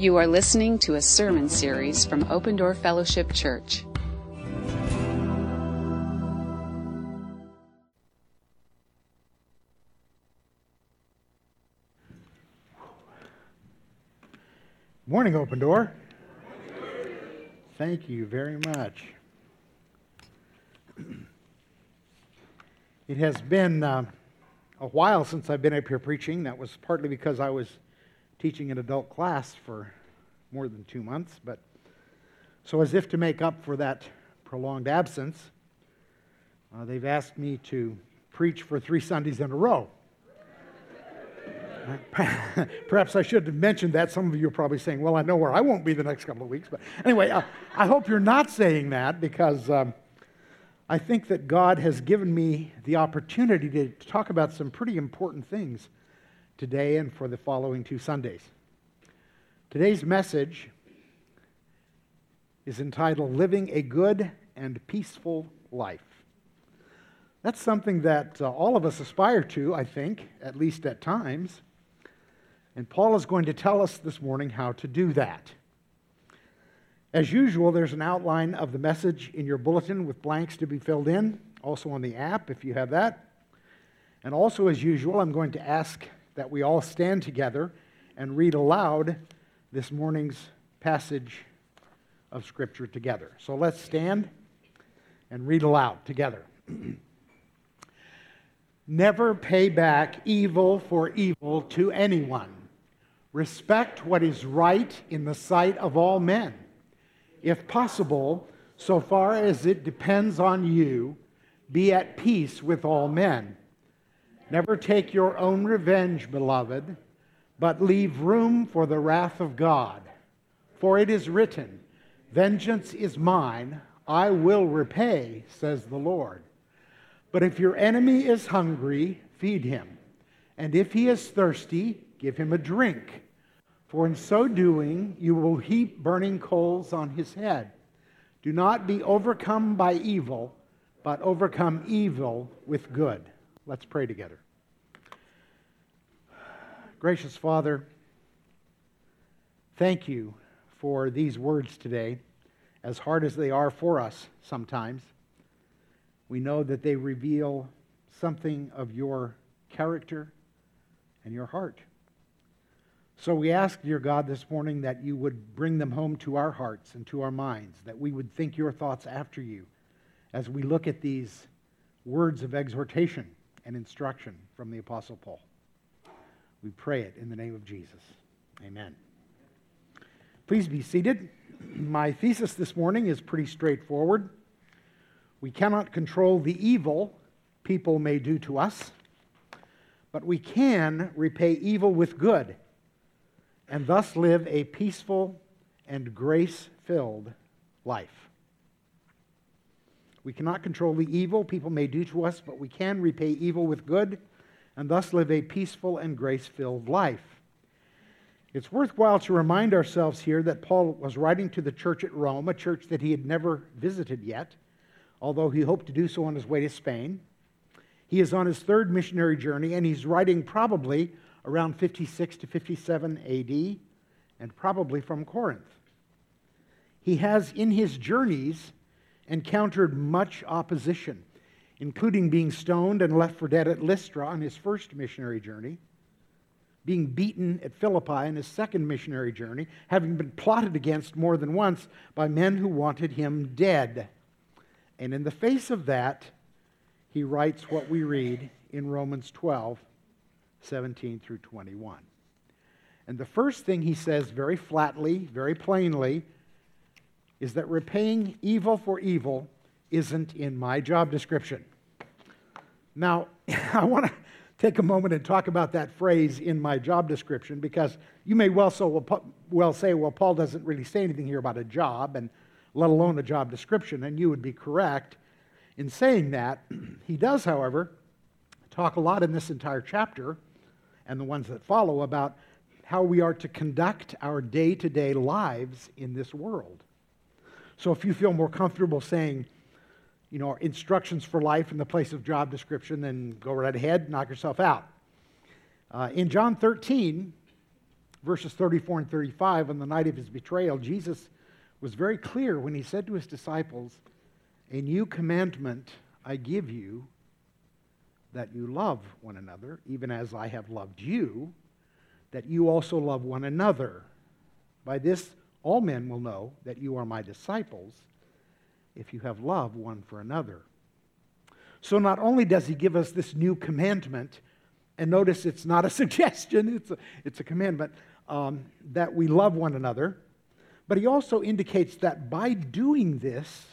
You are listening to a sermon series from Open Door Fellowship Church. Morning, Open Door. Thank you very much. It has been uh, a while since I've been up here preaching. That was partly because I was teaching an adult class for more than two months. But so, as if to make up for that prolonged absence, uh, they've asked me to preach for three Sundays in a row. Perhaps I should have mentioned that. Some of you are probably saying, well, I know where I won't be the next couple of weeks. But anyway, uh, I hope you're not saying that because um, I think that God has given me the opportunity to talk about some pretty important things today and for the following two Sundays. Today's message is entitled Living a Good and Peaceful Life. That's something that uh, all of us aspire to, I think, at least at times. And Paul is going to tell us this morning how to do that. As usual, there's an outline of the message in your bulletin with blanks to be filled in, also on the app if you have that. And also, as usual, I'm going to ask that we all stand together and read aloud this morning's passage of Scripture together. So let's stand and read aloud together. Never pay back evil for evil to anyone. Respect what is right in the sight of all men. If possible, so far as it depends on you, be at peace with all men. Never take your own revenge, beloved, but leave room for the wrath of God. For it is written, Vengeance is mine, I will repay, says the Lord. But if your enemy is hungry, feed him. And if he is thirsty, give him a drink. For in so doing, you will heap burning coals on his head. Do not be overcome by evil, but overcome evil with good. Let's pray together. Gracious Father, thank you for these words today, as hard as they are for us sometimes. We know that they reveal something of your character and your heart. So we ask, dear God, this morning that you would bring them home to our hearts and to our minds, that we would think your thoughts after you as we look at these words of exhortation and instruction from the Apostle Paul. We pray it in the name of Jesus. Amen. Please be seated. My thesis this morning is pretty straightforward. We cannot control the evil people may do to us, but we can repay evil with good and thus live a peaceful and grace filled life. We cannot control the evil people may do to us, but we can repay evil with good and thus live a peaceful and grace filled life. It's worthwhile to remind ourselves here that Paul was writing to the church at Rome, a church that he had never visited yet, although he hoped to do so on his way to Spain. He is on his third missionary journey, and he's writing probably around 56 to 57 AD, and probably from Corinth. He has, in his journeys, encountered much opposition, including being stoned and left for dead at Lystra on his first missionary journey, being beaten at Philippi on his second missionary journey, having been plotted against more than once by men who wanted him dead. And in the face of that, he writes what we read in Romans 12 17 through 21. And the first thing he says very flatly, very plainly, is that repaying evil for evil isn't in my job description. Now, I want to take a moment and talk about that phrase in my job description because you may well, so well say, well, Paul doesn't really say anything here about a job, and let alone a job description, and you would be correct in saying that. He does, however, talk a lot in this entire chapter and the ones that follow about how we are to conduct our day to day lives in this world. So if you feel more comfortable saying, you know, instructions for life in the place of job description, then go right ahead, knock yourself out. Uh, in John 13, verses 34 and 35, on the night of his betrayal, Jesus was very clear when he said to his disciples, A new commandment I give you, that you love one another, even as I have loved you, that you also love one another. By this, all men will know that you are my disciples if you have love one for another. So, not only does he give us this new commandment, and notice it's not a suggestion, it's a, it's a commandment um, that we love one another, but he also indicates that by doing this,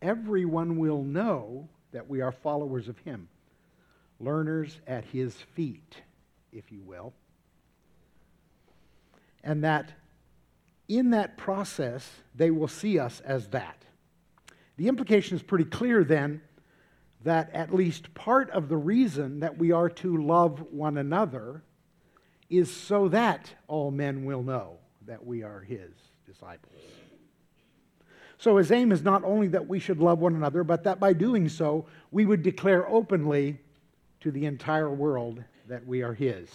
everyone will know that we are followers of him, learners at his feet, if you will. And that in that process, they will see us as that. The implication is pretty clear then that at least part of the reason that we are to love one another is so that all men will know that we are his disciples. So his aim is not only that we should love one another, but that by doing so, we would declare openly to the entire world that we are his.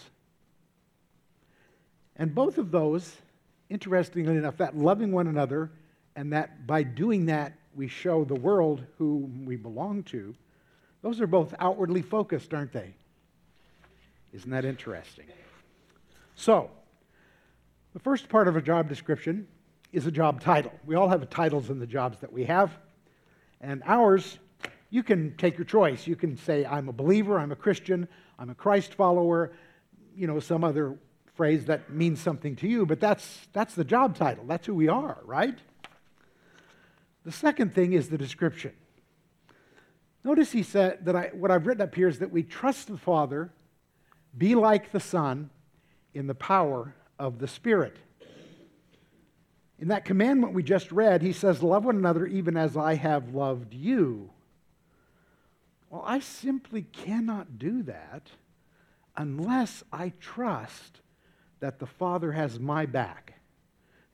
And both of those, interestingly enough, that loving one another and that by doing that we show the world who we belong to, those are both outwardly focused, aren't they? Isn't that interesting? So, the first part of a job description is a job title. We all have titles in the jobs that we have. And ours, you can take your choice. You can say, I'm a believer, I'm a Christian, I'm a Christ follower, you know, some other phrase that means something to you, but that's, that's the job title. That's who we are, right? The second thing is the description. Notice he said that I, what I've written up here is that we trust the Father, be like the Son in the power of the Spirit. In that commandment we just read, he says, Love one another even as I have loved you. Well, I simply cannot do that unless I trust that the Father has my back,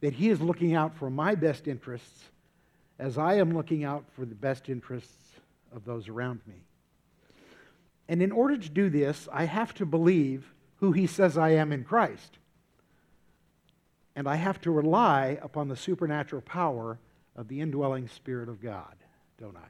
that He is looking out for my best interests as I am looking out for the best interests of those around me. And in order to do this, I have to believe who He says I am in Christ. And I have to rely upon the supernatural power of the indwelling Spirit of God, don't I?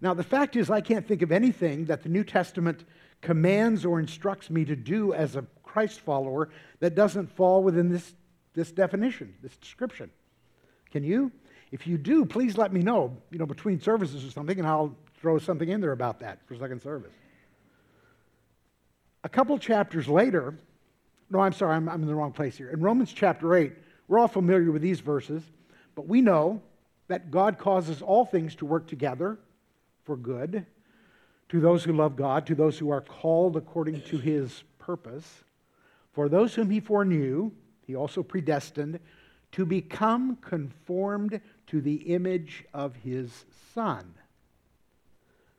Now, the fact is, I can't think of anything that the New Testament commands or instructs me to do as a Christ follower that doesn't fall within this, this definition, this description. Can you? If you do, please let me know, you know, between services or something, and I'll throw something in there about that for second service. A couple chapters later, no, I'm sorry, I'm, I'm in the wrong place here. In Romans chapter 8, we're all familiar with these verses, but we know that God causes all things to work together for good to those who love God, to those who are called according to his purpose. For those whom he foreknew, he also predestined to become conformed to the image of his Son,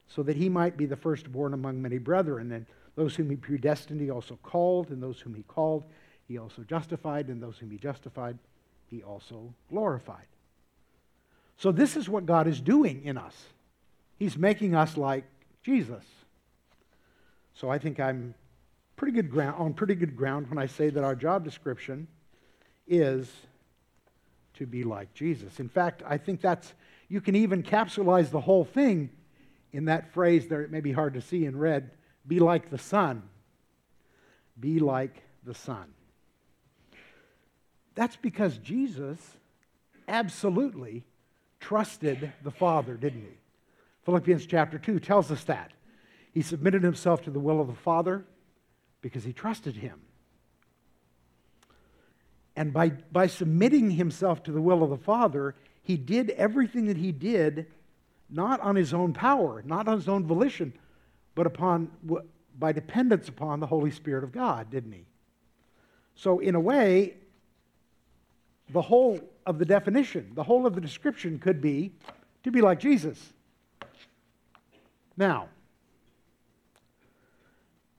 so that he might be the firstborn among many brethren. And those whom he predestined, he also called, and those whom he called, he also justified, and those whom he justified, he also glorified. So, this is what God is doing in us. He's making us like Jesus. So, I think I'm pretty good ground, on pretty good ground when I say that our job description is to be like Jesus. In fact, I think that's, you can even capsulize the whole thing in that phrase there, it may be hard to see in red be like the Son. Be like the Son. That's because Jesus absolutely trusted the Father, didn't he? Philippians chapter 2 tells us that. He submitted himself to the will of the Father because he trusted him. And by, by submitting himself to the will of the Father, he did everything that he did not on his own power, not on his own volition, but upon, by dependence upon the Holy Spirit of God, didn't he? So, in a way, the whole of the definition, the whole of the description could be to be like Jesus. Now,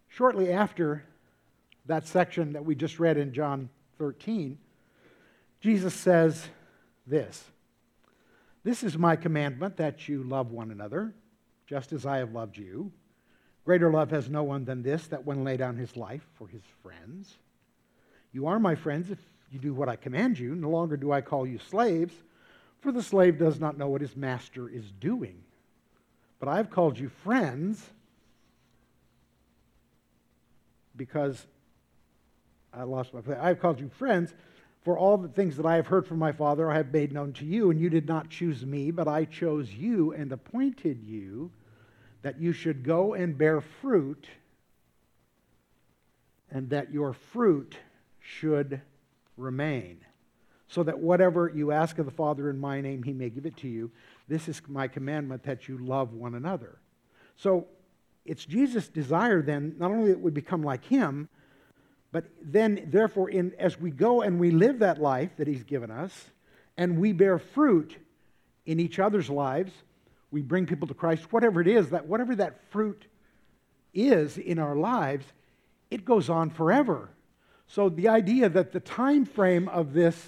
shortly after that section that we just read in John 13, Jesus says this This is my commandment that you love one another, just as I have loved you. Greater love has no one than this, that one lay down his life for his friends. You are my friends if you do what I command you. No longer do I call you slaves, for the slave does not know what his master is doing. But I have called you friends because I lost my place. I have called you friends, for all the things that I have heard from my Father I have made known to you, and you did not choose me, but I chose you and appointed you that you should go and bear fruit, and that your fruit should remain, so that whatever you ask of the Father in my name, he may give it to you. This is my commandment that you love one another. So it's Jesus' desire then, not only that we become like him, but then, therefore, in, as we go and we live that life that He's given us, and we bear fruit in each other's lives, we bring people to Christ, whatever it is, that whatever that fruit is in our lives, it goes on forever. So the idea that the time frame of this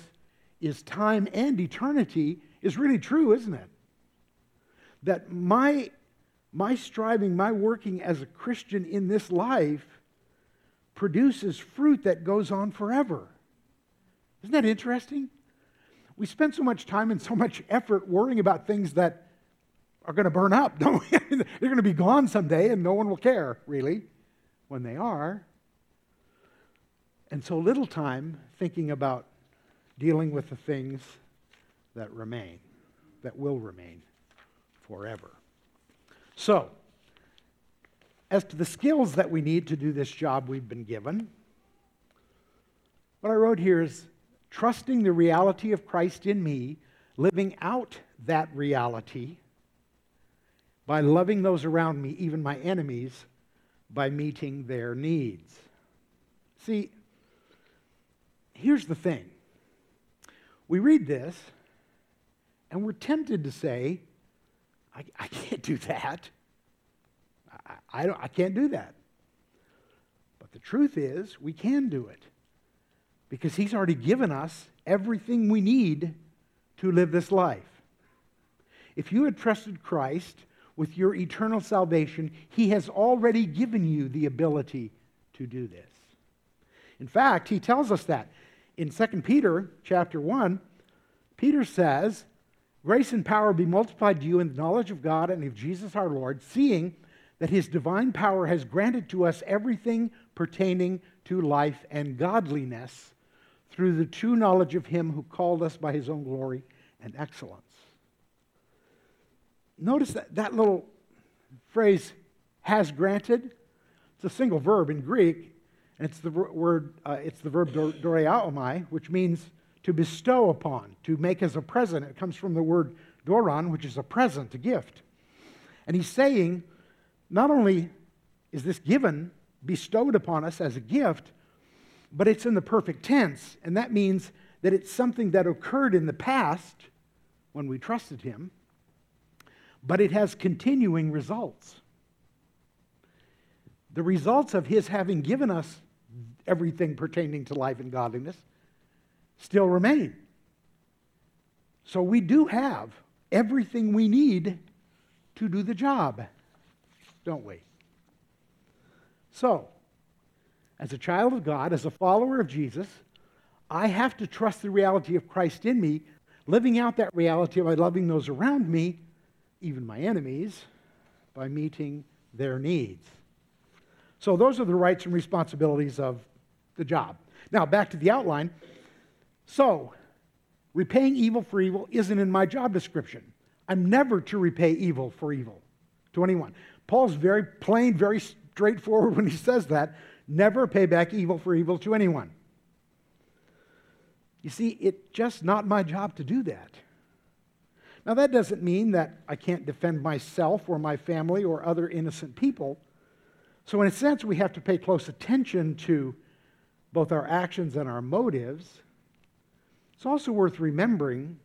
is time and eternity is really true, isn't it? That my, my striving, my working as a Christian in this life produces fruit that goes on forever. Isn't that interesting? We spend so much time and so much effort worrying about things that are going to burn up, don't we? They're going to be gone someday and no one will care, really, when they are. And so little time thinking about dealing with the things that remain, that will remain forever. So, as to the skills that we need to do this job we've been given, what I wrote here is trusting the reality of Christ in me, living out that reality by loving those around me, even my enemies, by meeting their needs. See, here's the thing we read this and we're tempted to say, I, I can't do that. I, I, I can't do that. But the truth is, we can do it because He's already given us everything we need to live this life. If you had trusted Christ with your eternal salvation, He has already given you the ability to do this. In fact, He tells us that. In 2 Peter chapter 1, Peter says, Grace and power be multiplied to you in the knowledge of God and of Jesus our Lord, seeing that his divine power has granted to us everything pertaining to life and godliness through the true knowledge of him who called us by his own glory and excellence. Notice that, that little phrase, has granted. It's a single verb in Greek, and it's the word, uh, it's the verb doreaomai, which means to bestow upon, to make as a present. It comes from the word doron, which is a present, a gift. And he's saying, not only is this given, bestowed upon us as a gift, but it's in the perfect tense. And that means that it's something that occurred in the past when we trusted Him, but it has continuing results. The results of His having given us everything pertaining to life and godliness still remain. So we do have everything we need to do the job don't we? So, as a child of God, as a follower of Jesus, I have to trust the reality of Christ in me, living out that reality by loving those around me, even my enemies, by meeting their needs. So, those are the rights and responsibilities of the job. Now, back to the outline. So, repaying evil for evil isn't in my job description. I'm never to repay evil for evil to anyone. Paul's very plain, very straightforward when he says that. Never pay back evil for evil to anyone. You see, it's just not my job to do that. Now, that doesn't mean that I can't defend myself or my family or other innocent people. So, in a sense, we have to pay close attention to both our actions and our motives. It's also worth remembering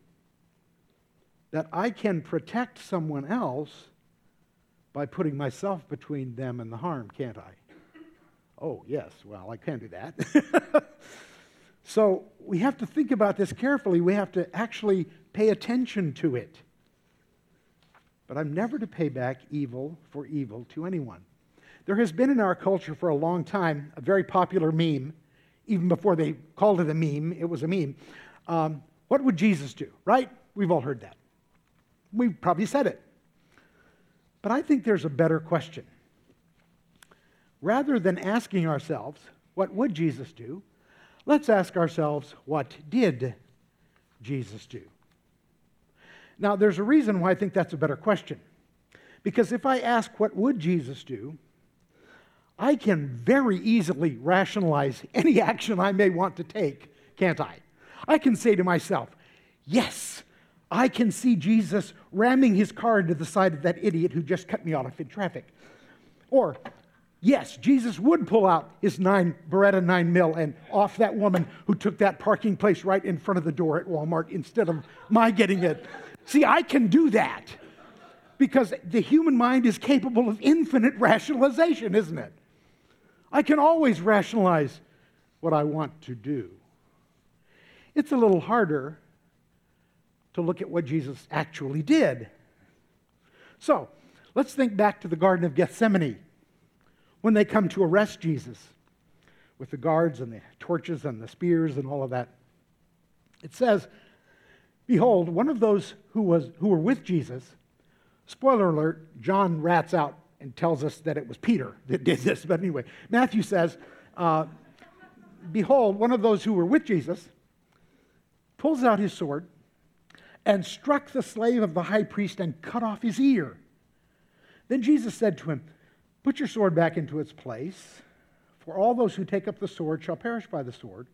that I can protect someone else by putting myself between them and the harm, can't I? Oh, yes, well, I can do that. so we have to think about this carefully. We have to actually pay attention to it. But I'm never to pay back evil for evil to anyone. There has been in our culture for a long time a very popular meme. even before they called it a meme, it was a meme. Um, what would Jesus do, right? We've all heard that. We've probably said it. But I think there's a better question. Rather than asking ourselves, what would Jesus do? Let's ask ourselves, what did Jesus do? Now, there's a reason why I think that's a better question. Because if I ask, what would Jesus do? I can very easily rationalize any action I may want to take, can't I? I can say to myself, yes, I can see Jesus ramming his car into the side of that idiot who just cut me off in traffic. Or, yes, Jesus would pull out his nine Beretta 9 mil and off that woman who took that parking place right in front of the door at Walmart instead of my getting it. See, I can do that because the human mind is capable of infinite rationalization, isn't it? I can always rationalize what I want to do. It's a little harder to look at what Jesus actually did. So, let's think back to the Garden of Gethsemane when they come to arrest Jesus with the guards and the torches and the spears and all of that. It says, Behold, one of those who, was, who were with Jesus, spoiler alert, John rats out and tells us that it was Peter that did this. But anyway, Matthew says, uh, Behold, one of those who were with Jesus pulls out his sword and struck the slave of the high priest and cut off his ear. Then Jesus said to him, Put your sword back into its place, for all those who take up the sword shall perish by the sword.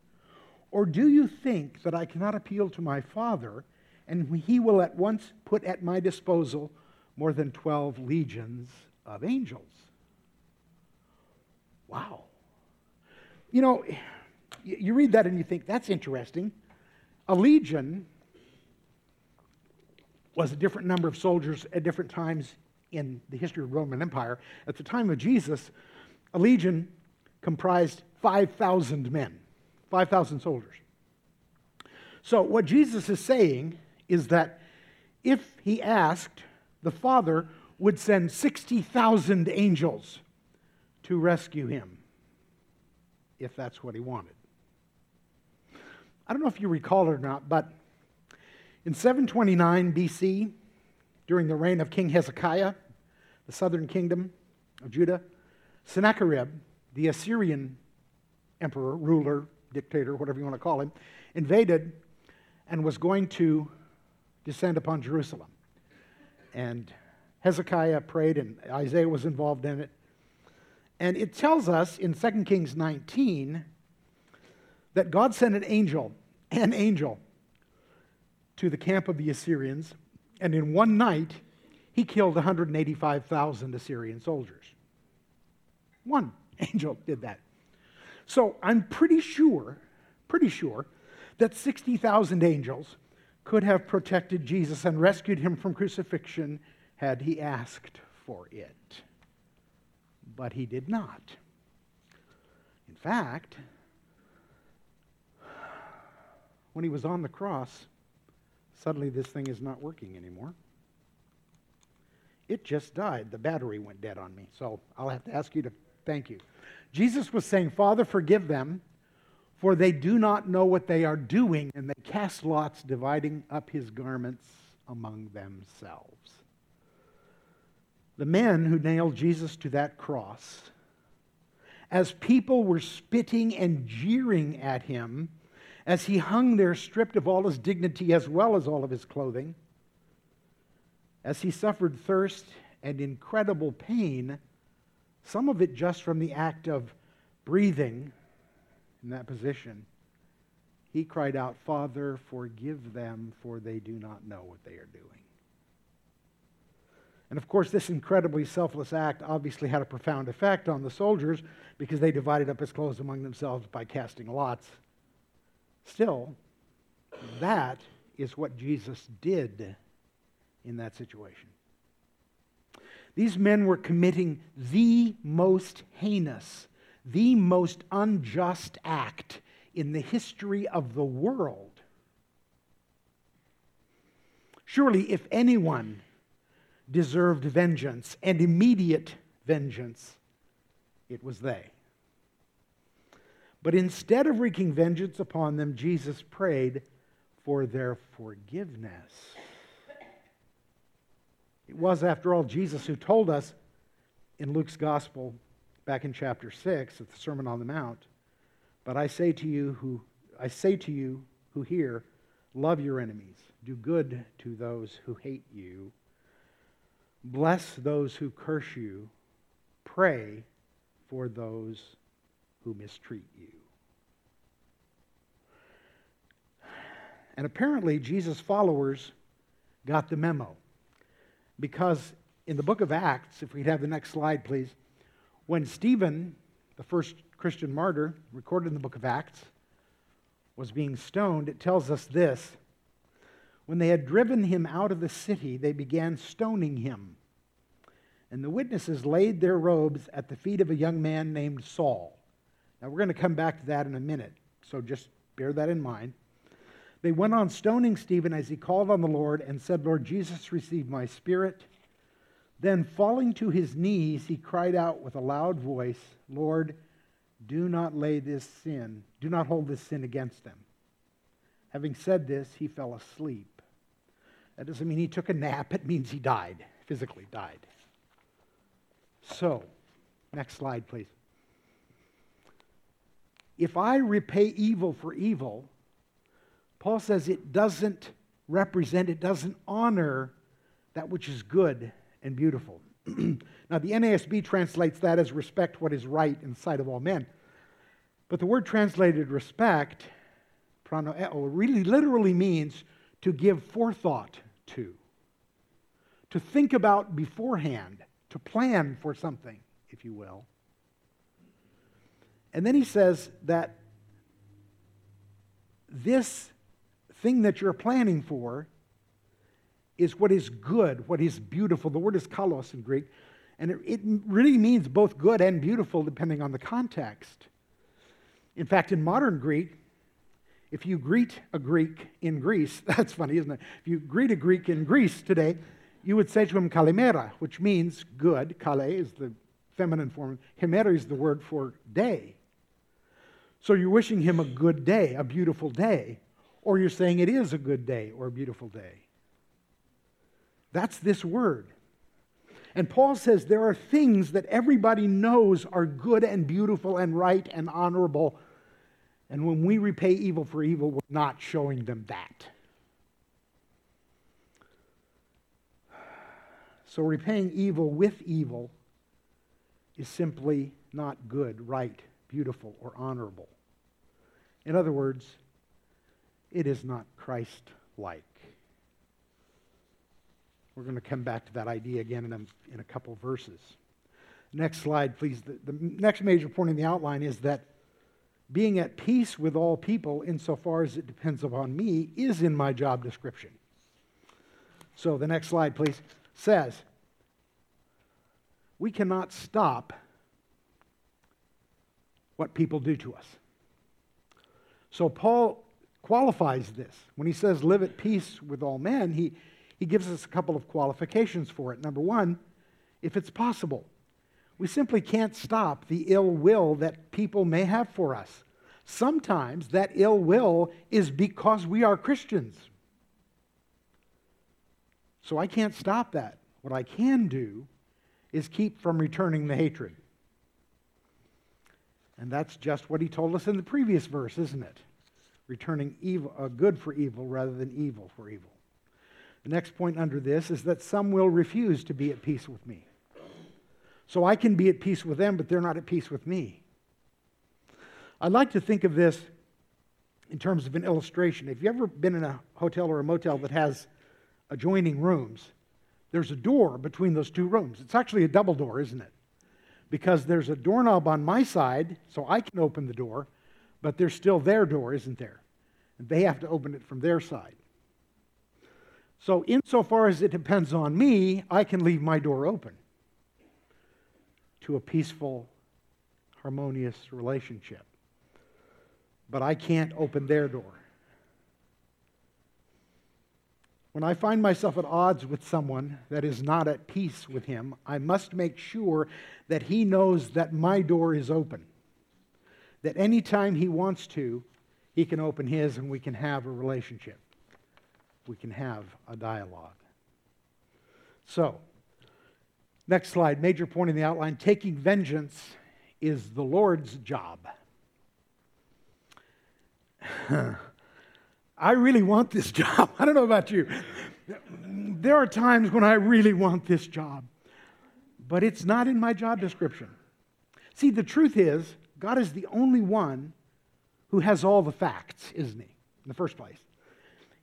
Or do you think that I cannot appeal to my Father, and he will at once put at my disposal more than 12 legions of angels? Wow. You know, you read that and you think, that's interesting. A legion was a different number of soldiers at different times in the history of the Roman Empire. At the time of Jesus, a legion comprised 5,000 men. 5,000 soldiers. So, what Jesus is saying is that if he asked, the Father would send 60,000 angels to rescue him, if that's what he wanted. I don't know if you recall it or not, but in 729 BC, during the reign of King Hezekiah, the southern kingdom of Judah, Sennacherib, the Assyrian emperor, ruler, dictator, whatever you want to call him, invaded and was going to descend upon Jerusalem. And Hezekiah prayed, and Isaiah was involved in it. And it tells us in 2 Kings 19 that God sent an angel, an angel, to the camp of the Assyrians, and in one night, he killed 185,000 Assyrian soldiers. One angel did that. So I'm pretty sure, pretty sure, that 60,000 angels could have protected Jesus and rescued him from crucifixion had he asked for it. But he did not. In fact, when he was on the cross, suddenly this thing is not working anymore. It just died. The battery went dead on me. So I'll have to ask you to thank you. Jesus was saying, Father, forgive them, for they do not know what they are doing. And they cast lots, dividing up his garments among themselves. The men who nailed Jesus to that cross, as people were spitting and jeering at him, as he hung there stripped of all his dignity as well as all of his clothing, as he suffered thirst and incredible pain, some of it just from the act of breathing in that position. He cried out, Father, forgive them, for they do not know what they are doing. And of course, this incredibly selfless act obviously had a profound effect on the soldiers because they divided up his clothes among themselves by casting lots. Still, that is what Jesus did in that situation. These men were committing the most heinous, the most unjust act in the history of the world. Surely, if anyone deserved vengeance and immediate vengeance, it was they. But instead of wreaking vengeance upon them, Jesus prayed for their forgiveness. It was, after all, Jesus who told us in Luke's gospel, back in chapter 6 of the Sermon on the Mount, but I say to you who I say to you who hear, love your enemies, do good to those who hate you, bless those who curse you, pray for those who mistreat you. And apparently, Jesus' followers got the memo. Because in the book of Acts, if we'd have the next slide, please, when Stephen, the first Christian martyr recorded in the book of Acts, was being stoned, it tells us this. When they had driven him out of the city, they began stoning him. And the witnesses laid their robes at the feet of a young man named Saul. Now, we're going to come back to that in a minute, so just bear that in mind. They went on stoning Stephen as he called on the Lord and said, Lord Jesus, receive my spirit. Then, falling to his knees, he cried out with a loud voice, Lord, do not lay this sin, do not hold this sin against them. Having said this, he fell asleep. That doesn't mean he took a nap, it means he died, physically died. So, next slide, please. If I repay evil for evil, Paul says it doesn't represent, it doesn't honor that which is good and beautiful. now, the NASB translates that as respect what is right in the sight of all men. But the word translated respect, pronoeo, eh, oh, really literally means to give forethought to, to think about beforehand, to plan for something, if you will. And then he says that this thing that you're planning for is what is good, what is beautiful. The word is kalos in Greek, and it, it, really means both good and beautiful depending on the context. In fact, in modern Greek, if you greet a Greek in Greece, that's funny, isn't it? If you greet a Greek in Greece today, you would say to him kalimera, which means good. Kale is the feminine form. Hemera is the word for day. So you're wishing him a good day, a beautiful day or you're saying it is a good day or a beautiful day. That's this word. And Paul says there are things that everybody knows are good and beautiful and right and honorable. And when we repay evil for evil, we're not showing them that. So repaying evil with evil is simply not good, right, beautiful, or honorable. In other words, it is not Christ like. We're going to come back to that idea again in a, in a couple verses. Next slide, please. The, the next major point in the outline is that being at peace with all people, insofar as it depends upon me, is in my job description. So the next slide, please, says we cannot stop what people do to us. So Paul qualifies this. When he says live at peace with all men, he, he gives us a couple of qualifications for it. Number one, if it's possible. We simply can't stop the ill will that people may have for us. Sometimes that ill will is because we are Christians. So I can't stop that. What I can do is keep from returning the hatred. And that's just what he told us in the previous verse, isn't it? returning evil, uh, good for evil rather than evil for evil. The next point under this is that some will refuse to be at peace with me. So I can be at peace with them, but they're not at peace with me. I like to think of this in terms of an illustration. If you've ever been in a hotel or a motel that has adjoining rooms, there's a door between those two rooms. It's actually a double door, isn't it? Because there's a doorknob on my side, so I can open the door, but there's still their door, isn't there? And they have to open it from their side. So, insofar as it depends on me, I can leave my door open to a peaceful, harmonious relationship. But I can't open their door. When I find myself at odds with someone that is not at peace with him, I must make sure that he knows that my door is open that anytime he wants to, he can open his and we can have a relationship. We can have a dialogue. So, next slide, major point in the outline taking vengeance is the Lord's job. I really want this job. I don't know about you. There are times when I really want this job, but it's not in my job description. See, the truth is, God is the only one who has all the facts, isn't he, in the first place?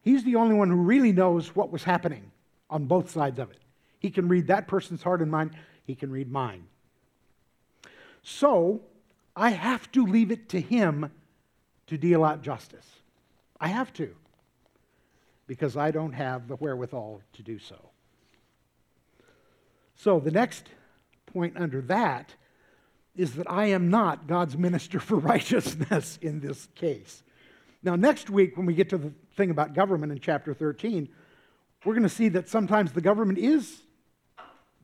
He's the only one who really knows what was happening on both sides of it. He can read that person's heart and mind, he can read mine. So, I have to leave it to him to deal out justice. I have to, because I don't have the wherewithal to do so. So, the next point under that is that I am not God's minister for righteousness in this case. Now, next week, when we get to the thing about government in chapter 13, we're going to see that sometimes the government is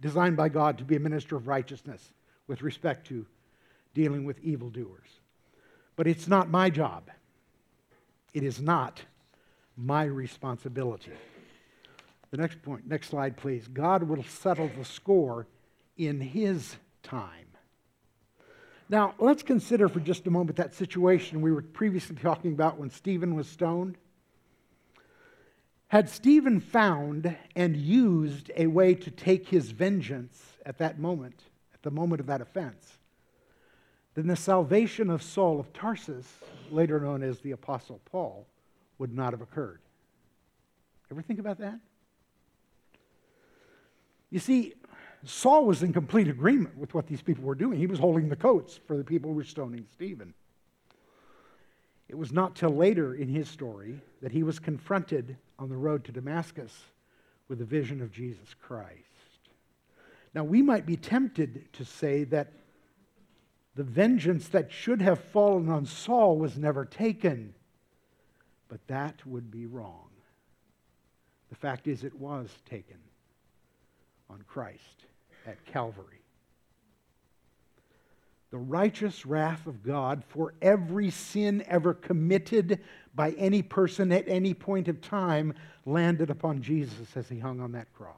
designed by God to be a minister of righteousness with respect to dealing with evildoers. But it's not my job. It is not my responsibility. The next point, next slide, please. God will settle the score in His time. Now, let's consider for just a moment that situation we were previously talking about when Stephen was stoned. Had Stephen found and used a way to take his vengeance at that moment, at the moment of that offense, then the salvation of Saul of Tarsus, later known as the Apostle Paul, would not have occurred. Ever think about that? You see, Saul was in complete agreement with what these people were doing. He was holding the coats for the people who were stoning Stephen. It was not till later in his story that he was confronted on the road to Damascus with a vision of Jesus Christ. Now, we might be tempted to say that the vengeance that should have fallen on Saul was never taken, but that would be wrong. The fact is, it was taken on Christ at Calvary. The righteous wrath of God for every sin ever committed by any person at any point of time landed upon Jesus as he hung on that cross.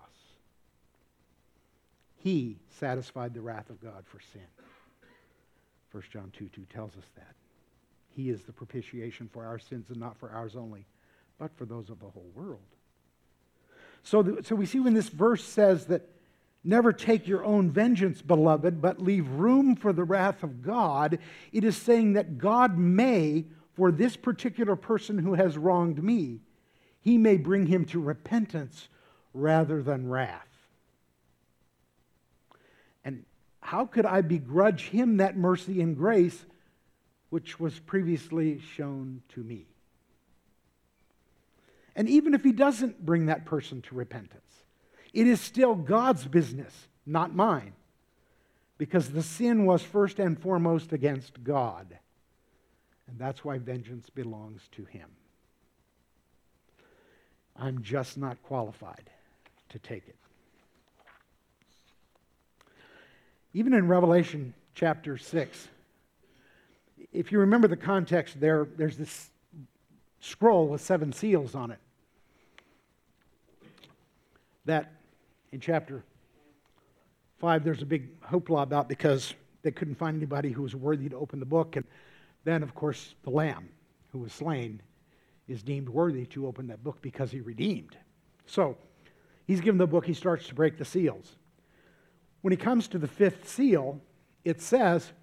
He satisfied the wrath of God for sin. 1 John 2 2 tells us that. He is the propitiation for our sins and not for ours only, but for those of the whole world. So, the, so we see when this verse says that Never take your own vengeance, beloved, but leave room for the wrath of God. It is saying that God may, for this particular person who has wronged me, he may bring him to repentance rather than wrath. And how could I begrudge him that mercy and grace which was previously shown to me? And even if he doesn't bring that person to repentance, it is still God's business, not mine, because the sin was first and foremost against God. And that's why vengeance belongs to Him. I'm just not qualified to take it. Even in Revelation chapter 6, if you remember the context there, there's this scroll with seven seals on it that in chapter 5, there's a big hoopla about because they couldn't find anybody who was worthy to open the book. And then, of course, the Lamb who was slain is deemed worthy to open that book because he redeemed. So he's given the book, he starts to break the seals. When he comes to the fifth seal, it says,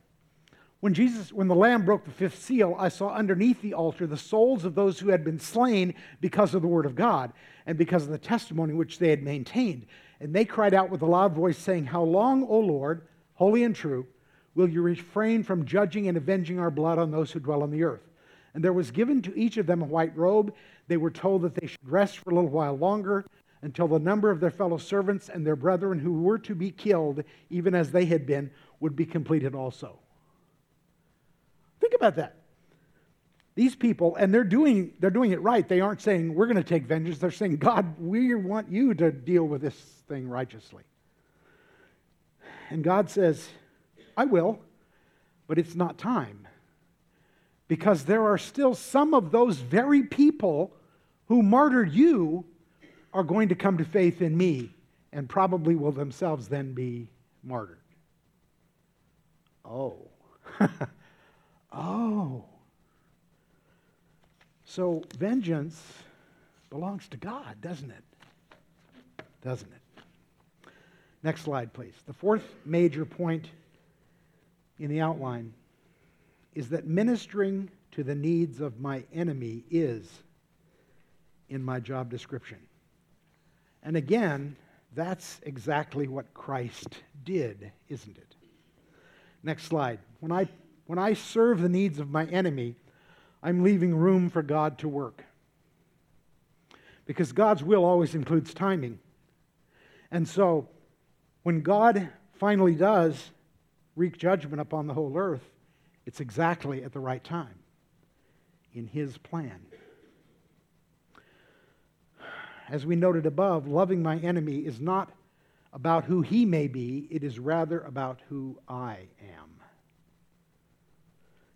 when Jesus, when the Lamb broke the fifth seal, I saw underneath the altar the souls of those who had been slain because of the word of God and because of the testimony which they had maintained. And they cried out with a loud voice, saying, How long, O Lord, holy and true, will you refrain from judging and avenging our blood on those who dwell on the earth? And there was given to each of them a white robe. They were told that they should rest for a little while longer until the number of their fellow servants and their brethren who were to be killed, even as they had been, would be completed also. Think about that. These people, and they're doing, they're doing it right. They aren't saying, we're going to take vengeance. They're saying, God, we want you to deal with this thing righteously. And God says, I will, but it's not time. because there are still some of those very people who martyred you are going to come to faith in me and probably will themselves then be martyred. Oh. oh. So vengeance belongs to God, doesn't it? Doesn't it? Next slide, please. The fourth major point in the outline is that ministering to the needs of my enemy is in my job description. And again, that's exactly what Christ did, isn't it? Next slide. When I, when I serve the needs of my enemy, I'm leaving room for God to work. Because God's will always includes timing. And so, when God finally does wreak judgment upon the whole earth, it's exactly at the right time in His plan. As we noted above, loving my enemy is not about who he may be, it is rather about who I am.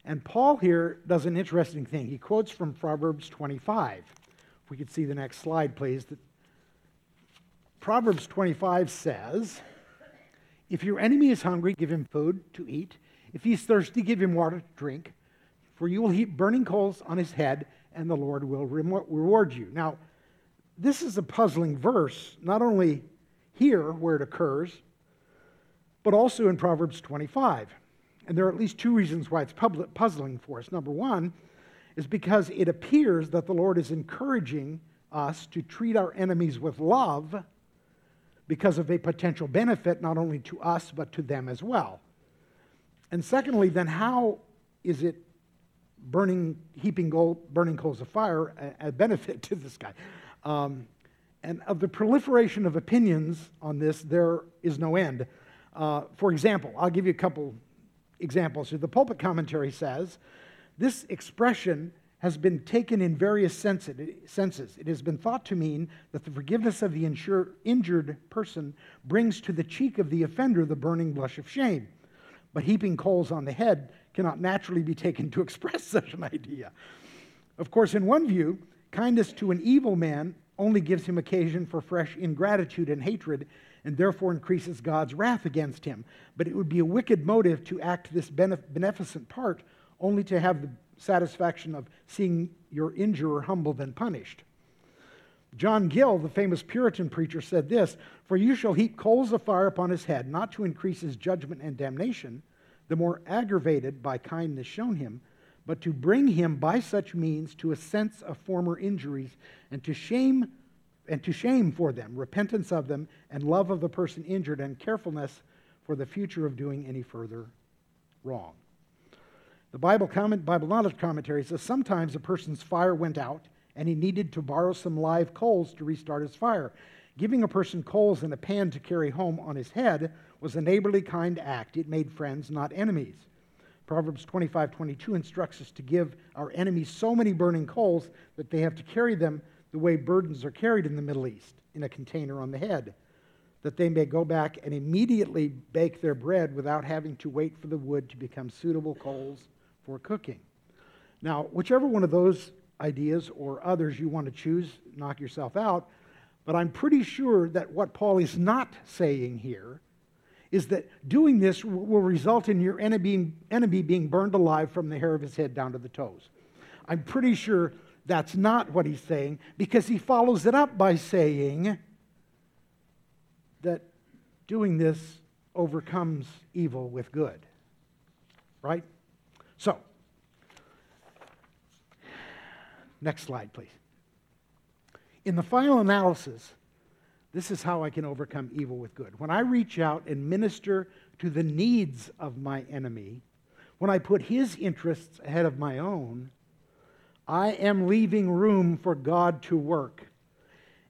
And Paul here does an interesting thing. He quotes from Proverbs 25. If we could see the next slide, please. Proverbs 25 says, If your enemy is hungry, give him food to eat. If he's thirsty, give him water to drink. For you will heap burning coals on his head, and the Lord will reward you. Now, this is a puzzling verse, not only here where it occurs, but also in Proverbs 25. And there are at least two reasons why it's puzzling for us. Number one is because it appears that the Lord is encouraging us to treat our enemies with love because of a potential benefit not only to us but to them as well. And secondly, then how is it burning, heaping gold, burning coals of fire a, a benefit to this guy? Um, and of the proliferation of opinions on this, there is no end. Uh, for example, I'll give you a couple examples. The pulpit commentary says this expression has been taken in various senses. It has been thought to mean that the forgiveness of the injured person brings to the cheek of the offender the burning blush of shame. But heaping coals on the head cannot naturally be taken to express such an idea. Of course, in one view, kindness to an evil man only gives him occasion for fresh ingratitude and hatred, and therefore increases God's wrath against him. But it would be a wicked motive to act this beneficent part only to have the satisfaction of seeing your injurer humbled and punished. John Gill, the famous Puritan preacher, said this For you shall heap coals of fire upon his head, not to increase his judgment and damnation, the more aggravated by kindness shown him but to bring him by such means to a sense of former injuries and to shame and to shame for them, repentance of them, and love of the person injured, and carefulness for the future of doing any further wrong. The Bible, comment, Bible knowledge commentary says sometimes a person's fire went out and he needed to borrow some live coals to restart his fire. Giving a person coals in a pan to carry home on his head was a neighborly kind act. It made friends, not enemies. Proverbs 25 22 instructs us to give our enemies so many burning coals that they have to carry them the way burdens are carried in the Middle East, in a container on the head, that they may go back and immediately bake their bread without having to wait for the wood to become suitable coals for cooking. Now, whichever one of those ideas or others you want to choose, knock yourself out. But I'm pretty sure that what Paul is not saying here is that doing this will result in your enemy, enemy being burned alive from the hair of his head down to the toes. I'm pretty sure that's not what he's saying because he follows it up by saying that doing this overcomes evil with good. Right? So, next slide, please. In the final analysis, this is how I can overcome evil with good. When I reach out and minister to the needs of my enemy, when I put his interests ahead of my own, I am leaving room for God to work.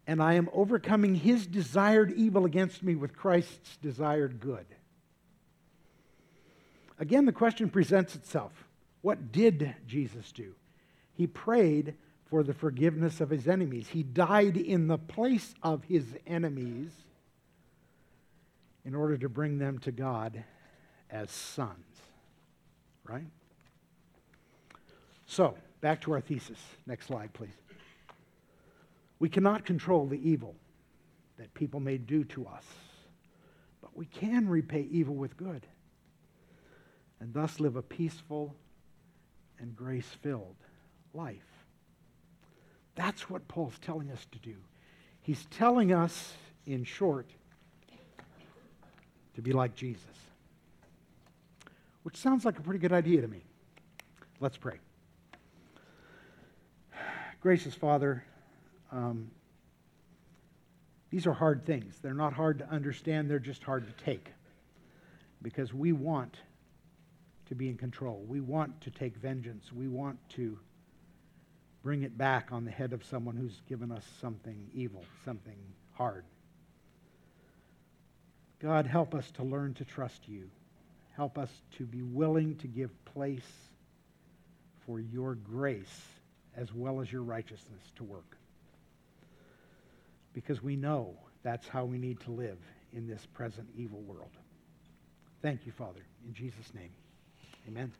And I am overcoming his desired evil against me with Christ's desired good. Again, the question presents itself what did Jesus do? He prayed for the forgiveness of his enemies. He died in the place of his enemies in order to bring them to God as sons. Right? So, back to our thesis. Next slide, please. We cannot control the evil that people may do to us, but we can repay evil with good and thus live a peaceful and grace filled life. That's what Paul's telling us to do. He's telling us, in short, to be like Jesus, which sounds like a pretty good idea to me. Let's pray. Gracious Father, um, these are hard things. They're not hard to understand, they're just hard to take because we want to be in control. We want to take vengeance. We want to bring it back on the head of someone who's given us something evil, something hard. God, help us to learn to trust you. Help us to be willing to give place for your grace as well as your righteousness to work. Because we know that's how we need to live in this present evil world. Thank you, Father. In Jesus' name, amen.